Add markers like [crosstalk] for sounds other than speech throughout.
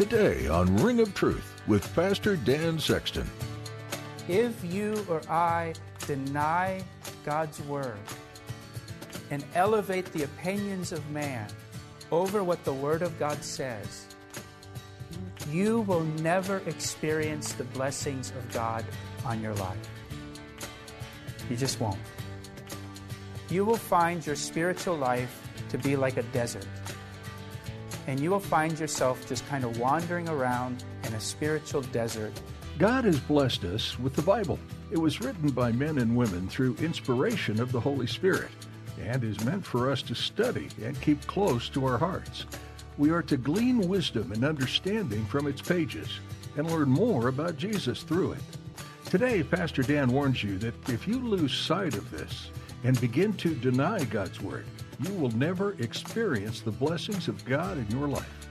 Today on Ring of Truth with Pastor Dan Sexton. If you or I deny God's word and elevate the opinions of man over what the word of God says, you will never experience the blessings of God on your life. You just won't. You will find your spiritual life to be like a desert and you will find yourself just kind of wandering around in a spiritual desert. God has blessed us with the Bible. It was written by men and women through inspiration of the Holy Spirit and is meant for us to study and keep close to our hearts. We are to glean wisdom and understanding from its pages and learn more about Jesus through it. Today, Pastor Dan warns you that if you lose sight of this and begin to deny God's Word, you will never experience the blessings of God in your life.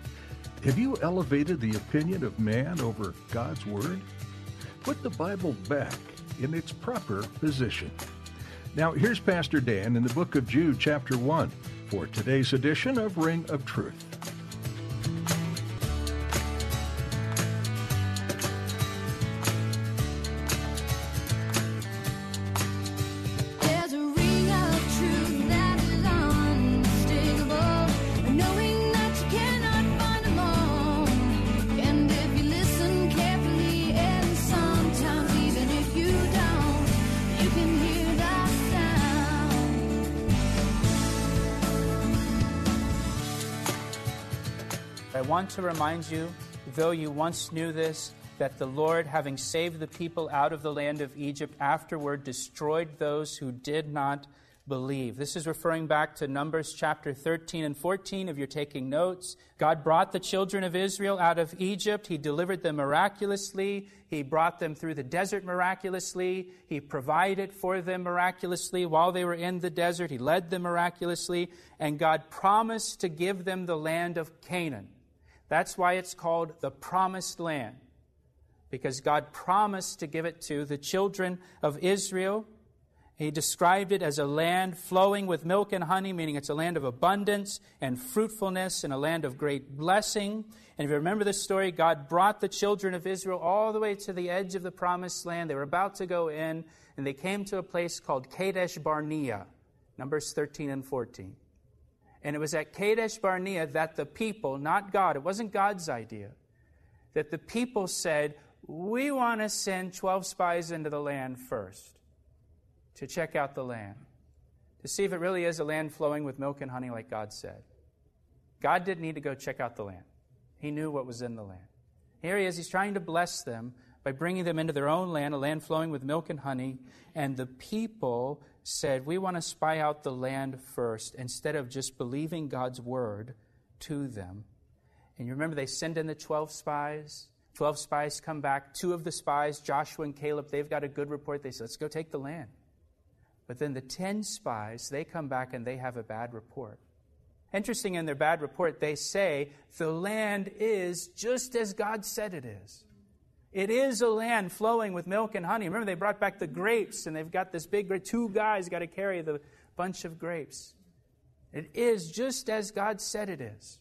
Have you elevated the opinion of man over God's Word? Put the Bible back in its proper position. Now, here's Pastor Dan in the book of Jude, chapter 1, for today's edition of Ring of Truth. Want to remind you, though you once knew this, that the Lord, having saved the people out of the land of Egypt, afterward destroyed those who did not believe. This is referring back to Numbers chapter 13 and 14, if you're taking notes. God brought the children of Israel out of Egypt. He delivered them miraculously. He brought them through the desert miraculously. He provided for them miraculously while they were in the desert. He led them miraculously. And God promised to give them the land of Canaan. That's why it's called the promised land, because God promised to give it to the children of Israel. He described it as a land flowing with milk and honey, meaning it's a land of abundance and fruitfulness and a land of great blessing. And if you remember the story, God brought the children of Israel all the way to the edge of the promised land. They were about to go in, and they came to a place called Kadesh Barnea, Numbers 13 and 14. And it was at Kadesh Barnea that the people, not God, it wasn't God's idea, that the people said, We want to send 12 spies into the land first to check out the land, to see if it really is a land flowing with milk and honey like God said. God didn't need to go check out the land, He knew what was in the land. Here He is, He's trying to bless them by bringing them into their own land, a land flowing with milk and honey, and the people said, We want to spy out the land first instead of just believing God's word to them. And you remember they send in the 12 spies. 12 spies come back. Two of the spies, Joshua and Caleb, they've got a good report. They say, Let's go take the land. But then the 10 spies, they come back and they have a bad report. Interesting in their bad report, they say, The land is just as God said it is. It is a land flowing with milk and honey. Remember, they brought back the grapes, and they've got this big, two guys got to carry the bunch of grapes. It is just as God said it is.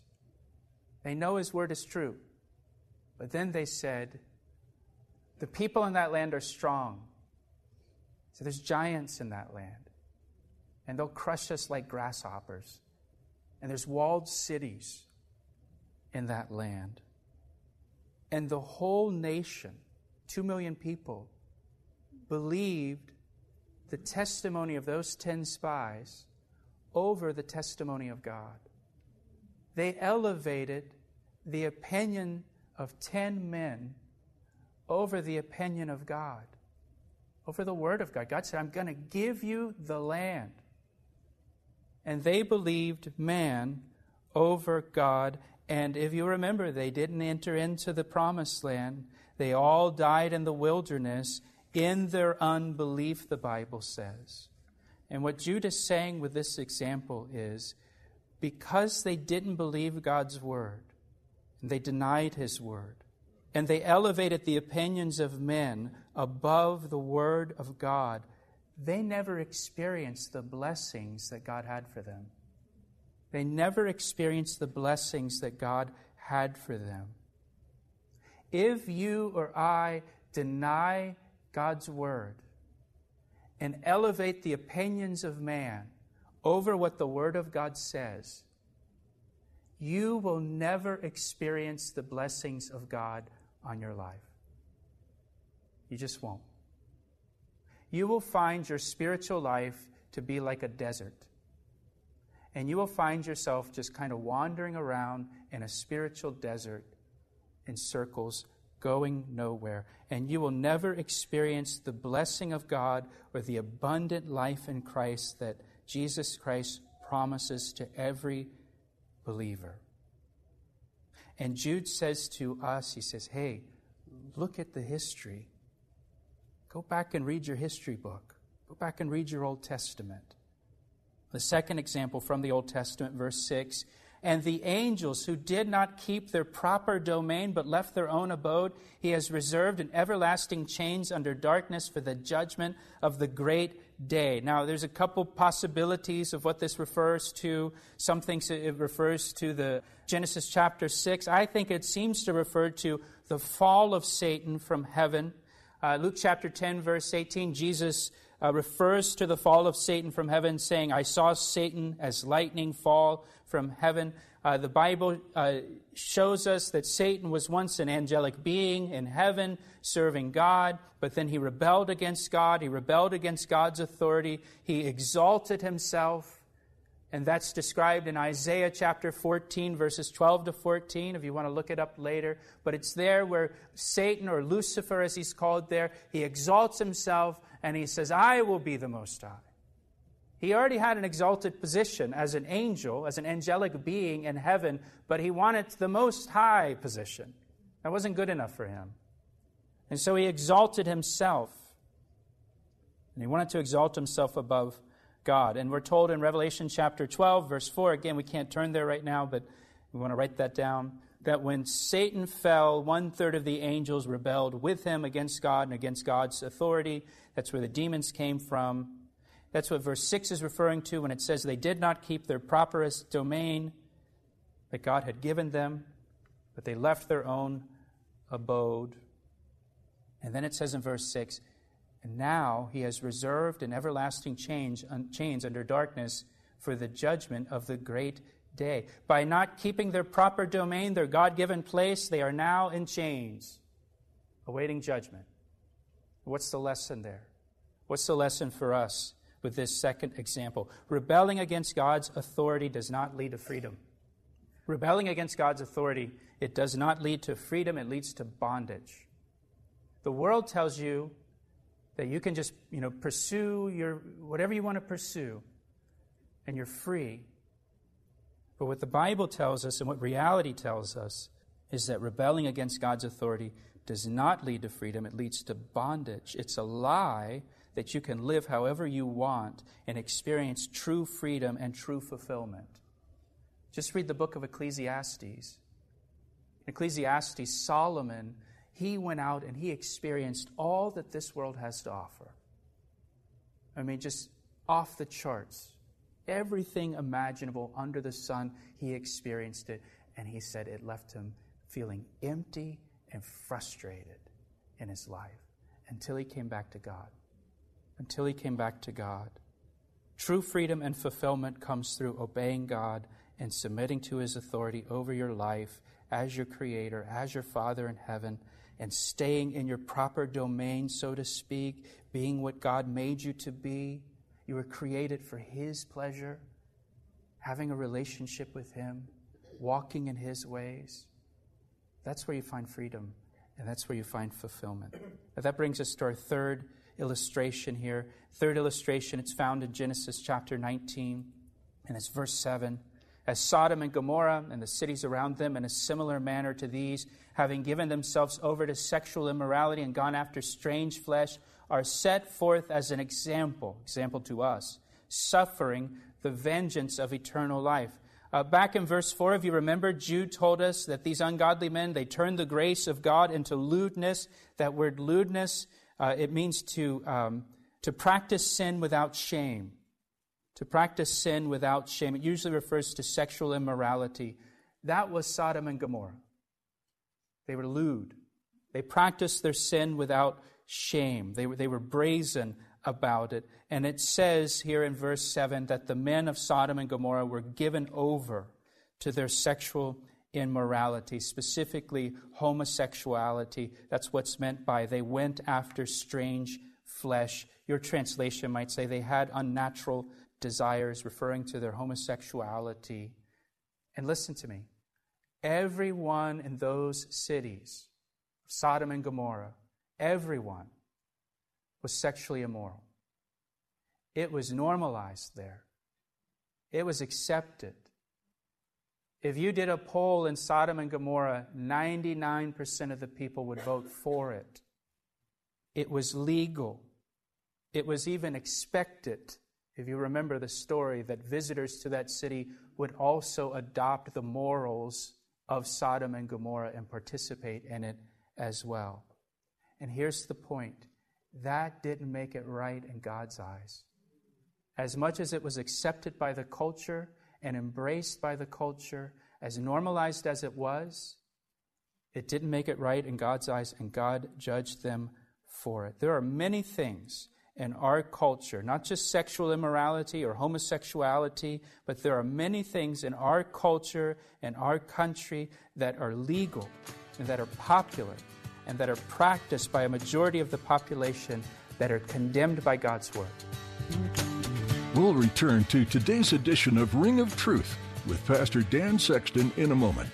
They know His word is true. But then they said, the people in that land are strong. So there's giants in that land. And they'll crush us like grasshoppers. And there's walled cities in that land. And the whole nation, two million people, believed the testimony of those 10 spies over the testimony of God. They elevated the opinion of 10 men over the opinion of God, over the Word of God. God said, I'm going to give you the land. And they believed man over God And if you remember, they didn't enter into the promised land. They all died in the wilderness in their unbelief, the Bible says. And what Jude is saying with this example is because they didn't believe God's word, and they denied his word, and they elevated the opinions of men above the word of God, they never experienced the blessings that God had for them. They never experienced the blessings that God had for them. If you or I deny God's word and elevate the opinions of man over what the word of God says, you will never experience the blessings of God on your life. You just won't. You will find your spiritual life to be like a desert and you will find yourself just kind of wandering around in a spiritual desert in circles, going nowhere. And you will never experience the blessing of God or the abundant life in Christ that Jesus Christ promises to every believer. And Jude says to us, he says, hey, look at the history. Go back and read your history book. Go back and read your Old Testament. The second example from the Old Testament, verse 6 And the angels who did not keep their proper domain but left their own abode, he has reserved in everlasting chains under darkness for the judgment of the great day. Now, there's a couple possibilities of what this refers to. Some think it refers to the Genesis chapter 6. I think it seems to refer to the fall of Satan from heaven. Uh, Luke chapter 10, verse 18, Jesus uh, refers to the fall of Satan from heaven, saying, I saw Satan as lightning fall from heaven. Uh, the Bible uh, shows us that Satan was once an angelic being in heaven serving God, but then he rebelled against God. He rebelled against God's authority. He exalted himself. And that's described in Isaiah chapter 14, verses 12 to 14, if you want to look it up later. But it's there where Satan, or Lucifer as he's called there, he exalts himself and he says, I will be the Most High. He already had an exalted position as an angel, as an angelic being in heaven, but he wanted the Most High position. That wasn't good enough for him. And so he exalted himself. And he wanted to exalt himself above God. And we're told in Revelation chapter 12, verse 4, again, we can't turn there right now, but we want to write that down that when Satan fell, one third of the angels rebelled with him against God and against God's authority. That's where the demons came from. That's what verse 6 is referring to when it says they did not keep their properest domain that God had given them, but they left their own abode. And then it says in verse 6 And now he has reserved an everlasting change, chains under darkness for the judgment of the great day. By not keeping their proper domain, their God given place, they are now in chains, awaiting judgment. What's the lesson there? What's the lesson for us with this second example? Rebelling against God's authority does not lead to freedom. Rebelling against God's authority, it does not lead to freedom, it leads to bondage. The world tells you that you can just, you know, pursue your whatever you want to pursue and you're free. But what the Bible tells us and what reality tells us is that rebelling against God's authority does not lead to freedom, it leads to bondage. It's a lie that you can live however you want and experience true freedom and true fulfillment. Just read the book of Ecclesiastes. In Ecclesiastes, Solomon, he went out and he experienced all that this world has to offer. I mean, just off the charts. Everything imaginable under the sun, he experienced it, and he said it left him feeling empty and frustrated in his life until he came back to God. Until he came back to God. True freedom and fulfillment comes through obeying God and submitting to his authority over your life as your creator, as your Father in heaven, and staying in your proper domain, so to speak, being what God made you to be you were created for His pleasure, having a relationship with Him, walking in His ways. That's where you find freedom, and that's where you find fulfillment. That brings us to our third illustration here. Third illustration, it's found in Genesis chapter 19, and it's verse 7. As Sodom and Gomorrah and the cities around them in a similar manner to these, having given themselves over to sexual immorality and gone after strange flesh, are set forth as an example, example to us, suffering the vengeance of eternal life. Uh, back in verse 4, if you remember, Jude told us that these ungodly men, they turned the grace of God into lewdness. That word lewdness, uh, it means to, um, to practice sin without shame to practice sin without shame. It usually refers to sexual immorality. That was Sodom and Gomorrah. They were lewd. They practiced their sin without shame. They were, they were brazen about it. And it says here in verse 7 that the men of Sodom and Gomorrah were given over to their sexual immorality, specifically homosexuality. That's what's meant by they went after strange flesh. Your translation might say they had unnatural desires, referring to their homosexuality. And listen to me everyone in those cities, Sodom and Gomorrah, everyone was sexually immoral. It was normalized there, it was accepted. If you did a poll in Sodom and Gomorrah, 99% of the people would vote for it. It was legal. It was even expected. If you remember the story, that visitors to that city would also adopt the morals of Sodom and Gomorrah and participate in it as well. And here's the point that didn't make it right in God's eyes. As much as it was accepted by the culture and embraced by the culture, as normalized as it was, it didn't make it right in God's eyes, and God judged them for it. There are many things in our culture, not just sexual immorality or homosexuality, but there are many things in our culture and our country that are legal and that are popular and that are practiced by a majority of the population that are condemned by God's Word. We'll return to today's edition of Ring of Truth with Pastor Dan Sexton in a moment.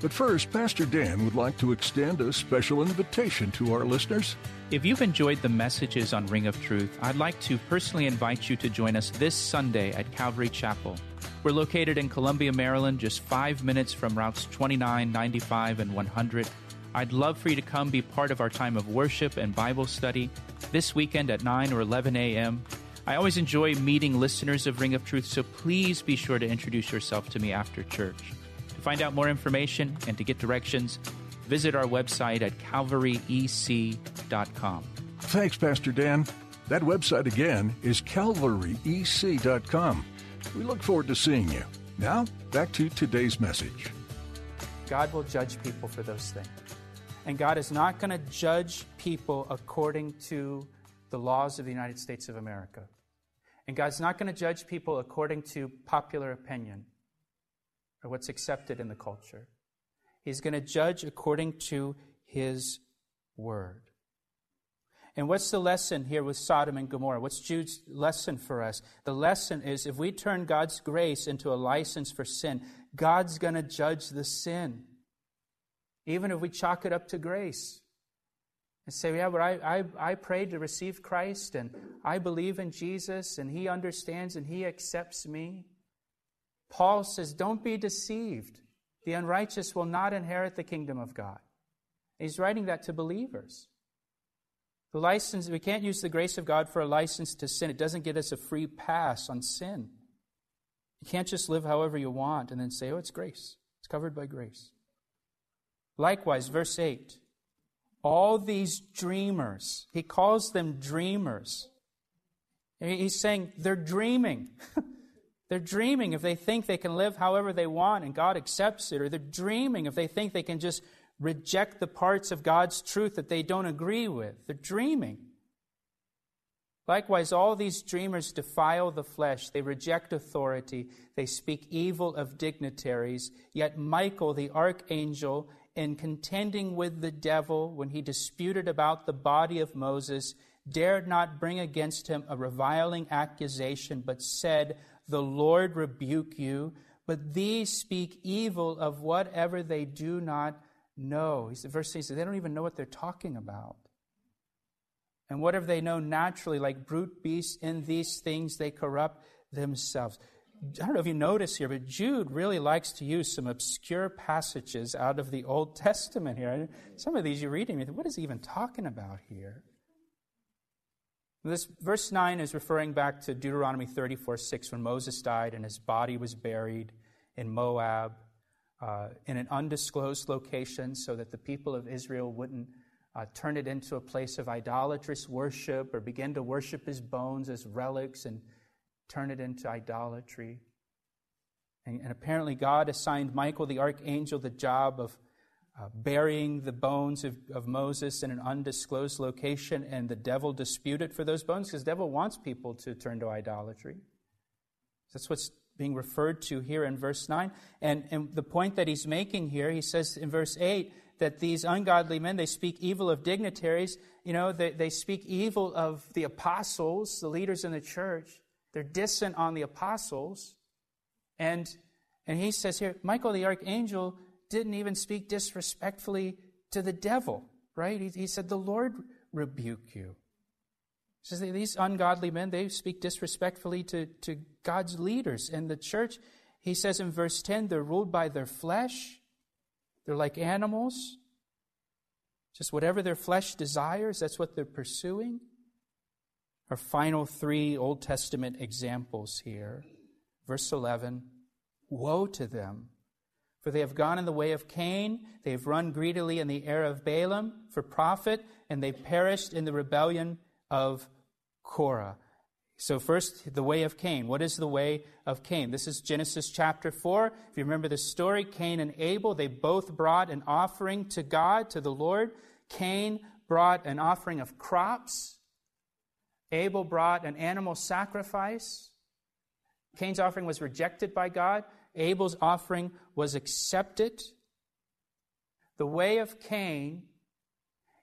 But first, Pastor Dan would like to extend a special invitation to our listeners. If you've enjoyed the messages on Ring of Truth, I'd like to personally invite you to join us this Sunday at Calvary Chapel. We're located in Columbia, Maryland, just five minutes from routes 29, 95, and 100. I'd love for you to come be part of our time of worship and Bible study this weekend at 9 or 11 a.m. I always enjoy meeting listeners of Ring of Truth, so please be sure to introduce yourself to me after church. To find out more information and to get directions, visit our website at calvaryec.com. Thanks, Pastor Dan. That website again is calvaryec.com. We look forward to seeing you. Now, back to today's message. God will judge people for those things. And God is not going to judge people according to the laws of the United States of America. And God's not going to judge people according to popular opinion or what's accepted in the culture. He's going to judge according to his word. And what's the lesson here with Sodom and Gomorrah? What's Jude's lesson for us? The lesson is if we turn God's grace into a license for sin, God's going to judge the sin. Even if we chalk it up to grace and say, yeah, but I, I, I prayed to receive Christ and I believe in Jesus and He understands and He accepts me. Paul says, Don't be deceived. The unrighteous will not inherit the kingdom of God. He's writing that to believers. The license, we can't use the grace of God for a license to sin. It doesn't get us a free pass on sin. You can't just live however you want and then say, oh, it's grace. It's covered by grace. Likewise, verse 8 all these dreamers, he calls them dreamers. He's saying they're dreaming. [laughs] They're dreaming if they think they can live however they want and God accepts it, or they're dreaming if they think they can just reject the parts of God's truth that they don't agree with. They're dreaming. Likewise, all these dreamers defile the flesh. They reject authority. They speak evil of dignitaries. Yet Michael, the archangel, in contending with the devil when he disputed about the body of Moses, dared not bring against him a reviling accusation, but said, the Lord rebuke you, but these speak evil of whatever they do not know. He said, verse 6 they don't even know what they're talking about. And whatever they know naturally, like brute beasts, in these things they corrupt themselves. I don't know if you notice here, but Jude really likes to use some obscure passages out of the Old Testament here. Some of these you're reading, you think, what is he even talking about here? This verse 9 is referring back to Deuteronomy 34 6 when Moses died and his body was buried in Moab uh, in an undisclosed location so that the people of Israel wouldn't uh, turn it into a place of idolatrous worship or begin to worship his bones as relics and turn it into idolatry. And, and apparently, God assigned Michael the archangel the job of uh, burying the bones of, of Moses in an undisclosed location, and the devil disputed for those bones because the devil wants people to turn to idolatry. That's what's being referred to here in verse 9. And, and the point that he's making here, he says in verse 8 that these ungodly men, they speak evil of dignitaries. You know, they, they speak evil of the apostles, the leaders in the church. They're distant on the apostles. And, and he says here, Michael the archangel didn't even speak disrespectfully to the devil, right? He, he said, The Lord rebuke you. He says these ungodly men, they speak disrespectfully to, to God's leaders. And the church, he says in verse 10, they're ruled by their flesh they're like animals. Just whatever their flesh desires, that's what they're pursuing. Our final three Old Testament examples here. Verse 11 Woe to them, for they have gone in the way of Cain, they have run greedily in the error of Balaam for profit, and they perished in the rebellion of Korah. So, first, the way of Cain. What is the way of Cain? This is Genesis chapter 4. If you remember the story, Cain and Abel, they both brought an offering to God, to the Lord. Cain brought an offering of crops, Abel brought an animal sacrifice. Cain's offering was rejected by God, Abel's offering was accepted. The way of Cain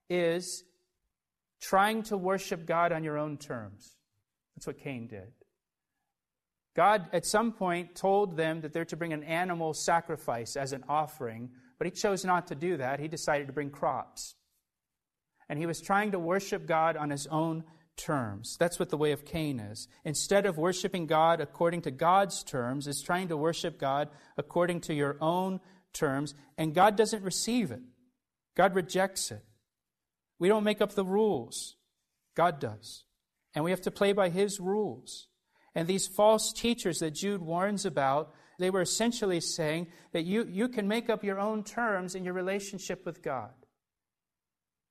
is trying to worship God on your own terms. That's what Cain did. God, at some point, told them that they're to bring an animal sacrifice as an offering, but he chose not to do that. He decided to bring crops. And he was trying to worship God on his own terms. That's what the way of Cain is. Instead of worshiping God according to God's terms, it's trying to worship God according to your own terms, and God doesn't receive it. God rejects it. We don't make up the rules, God does and we have to play by his rules. And these false teachers that Jude warns about, they were essentially saying that you, you can make up your own terms in your relationship with God.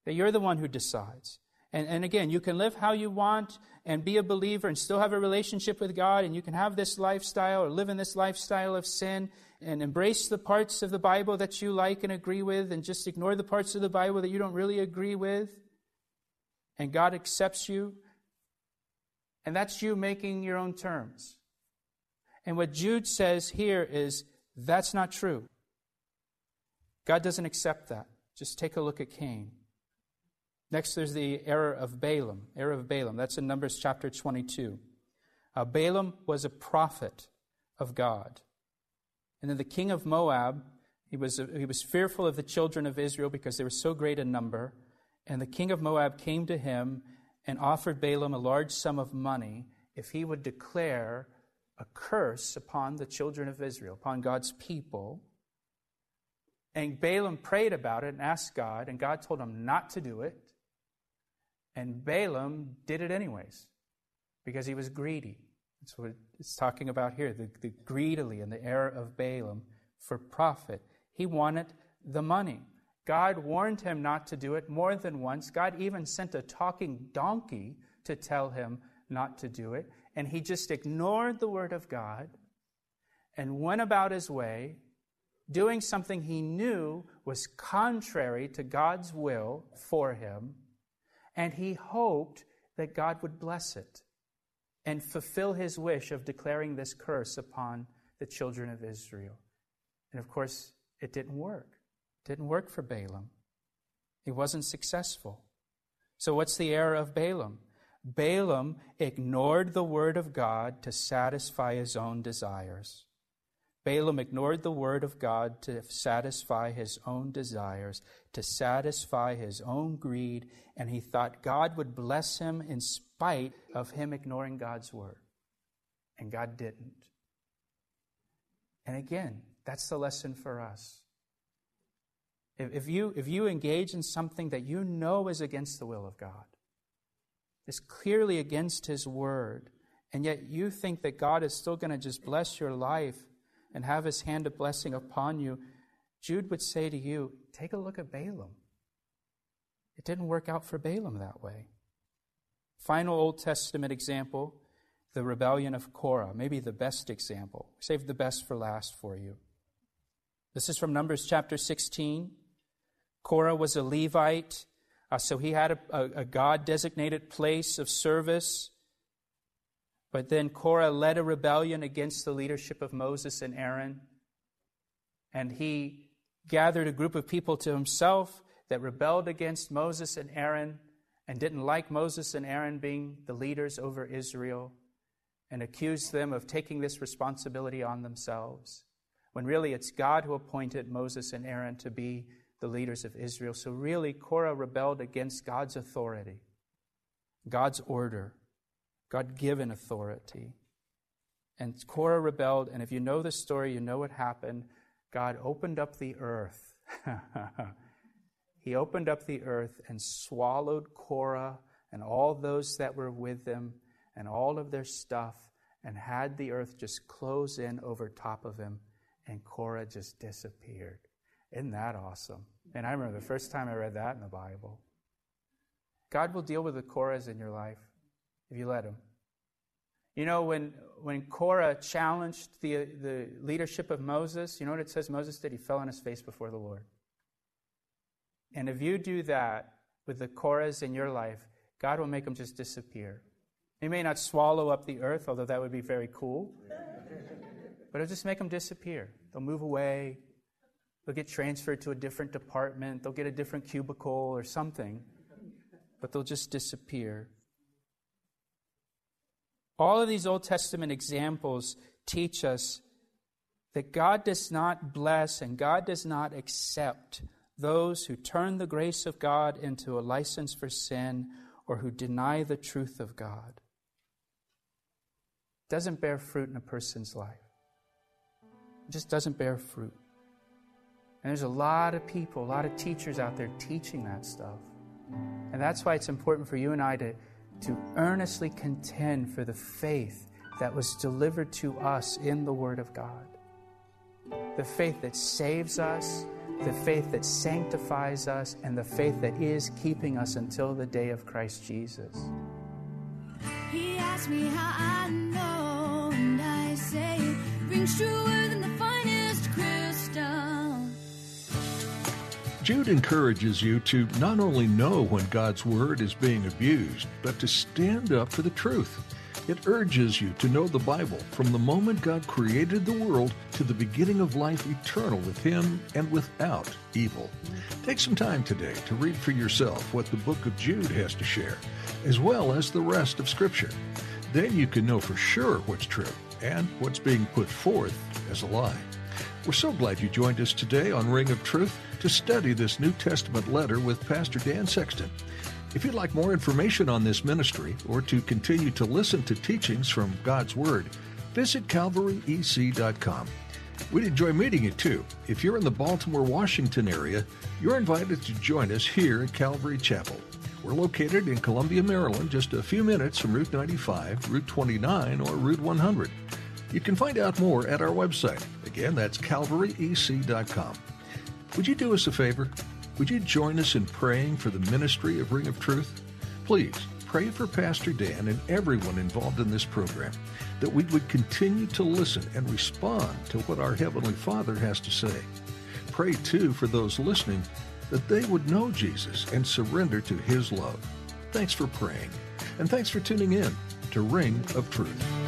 That you're the one who decides. And, and again, you can live how you want and be a believer and still have a relationship with God, and you can have this lifestyle or live in this lifestyle of sin and embrace the parts of the Bible that you like and agree with, and just ignore the parts of the Bible that you don't really agree with. And God accepts you and that's you making your own terms. And what Jude says here is that's not true. God doesn't accept that. Just take a look at Cain. Next, there's the error of Balaam. Error of Balaam. That's in Numbers chapter 22. Uh, Balaam was a prophet of God. And then the king of Moab, he was, he was fearful of the children of Israel because they were so great in number. And the king of Moab came to him and offered Balaam a large sum of money if he would declare a curse upon the children of Israel, upon God's people. And Balaam prayed about it and asked God, and God told him not to do it. And Balaam did it anyways because he was greedy. That's what it's talking about here the, the greedily and the error of Balaam for profit. He wanted the money. God warned him not to do it more than once. God even sent a talking donkey to tell him not to do it. And he just ignored the word of God and went about his way doing something he knew was contrary to God's will for him. And he hoped that God would bless it and fulfill his wish of declaring this curse upon the children of Israel. And of course, it didn't work. It Didn't work for Balaam. He wasn't successful. So, what's the error of Balaam? Balaam ignored the word of God to satisfy his own desires. Balaam ignored the word of God to satisfy his own desires, to satisfy his own greed, and he thought God would bless him in spite of him ignoring God's word. And God didn't. And again, that's the lesson for us. If, you, if you engage in something that you know is against the will of God, is clearly against His word, and yet you think that God is still going to just bless your life and have His hand of blessing upon you, Jude would say to you, take a look at Balaam. It didn't work out for Balaam that way. Final Old Testament example the rebellion of Korah, maybe the best example. Save the best for last for you. This is from Numbers chapter 16. Korah was a Levite, uh, so he had a, a, a God designated place of service. But then Korah led a rebellion against the leadership of Moses and Aaron. And he gathered a group of people to himself that rebelled against Moses and Aaron and didn't like Moses and Aaron being the leaders over Israel and accused them of taking this responsibility on themselves, when really it's God who appointed Moses and Aaron to be the leaders of Israel. So really, Korah rebelled against God's authority, God's order, God given authority. And Korah rebelled, and if you know the story, you know what happened. God opened up the earth. [laughs] he opened up the earth and swallowed Korah and all those that were with them and all of their stuff and had the earth just close in over top of him, and Korah just disappeared. Isn't that awesome? And I remember the first time I read that in the Bible. God will deal with the Korahs in your life if you let him. You know, when, when Korah challenged the, the leadership of Moses, you know what it says Moses did? He fell on his face before the Lord. And if you do that with the Korahs in your life, God will make them just disappear. He may not swallow up the earth, although that would be very cool, [laughs] but it'll just make them disappear. They'll move away. They'll get transferred to a different department. They'll get a different cubicle or something, but they'll just disappear. All of these Old Testament examples teach us that God does not bless and God does not accept those who turn the grace of God into a license for sin or who deny the truth of God doesn't bear fruit in a person's life. It just doesn't bear fruit. And there's a lot of people, a lot of teachers out there teaching that stuff. And that's why it's important for you and I to, to earnestly contend for the faith that was delivered to us in the Word of God. The faith that saves us, the faith that sanctifies us, and the faith that is keeping us until the day of Christ Jesus. He asked me how I know, and I say it rings Jude encourages you to not only know when God's Word is being abused, but to stand up for the truth. It urges you to know the Bible from the moment God created the world to the beginning of life eternal with Him and without evil. Take some time today to read for yourself what the book of Jude has to share, as well as the rest of Scripture. Then you can know for sure what's true and what's being put forth as a lie. We're so glad you joined us today on Ring of Truth to study this New Testament letter with Pastor Dan Sexton. If you'd like more information on this ministry or to continue to listen to teachings from God's Word, visit calvaryec.com. We'd enjoy meeting you too. If you're in the Baltimore, Washington area, you're invited to join us here at Calvary Chapel. We're located in Columbia, Maryland, just a few minutes from Route 95, Route 29, or Route 100. You can find out more at our website. Again, that's calvaryec.com. Would you do us a favor? Would you join us in praying for the ministry of Ring of Truth? Please pray for Pastor Dan and everyone involved in this program that we would continue to listen and respond to what our Heavenly Father has to say. Pray too for those listening that they would know Jesus and surrender to His love. Thanks for praying, and thanks for tuning in to Ring of Truth.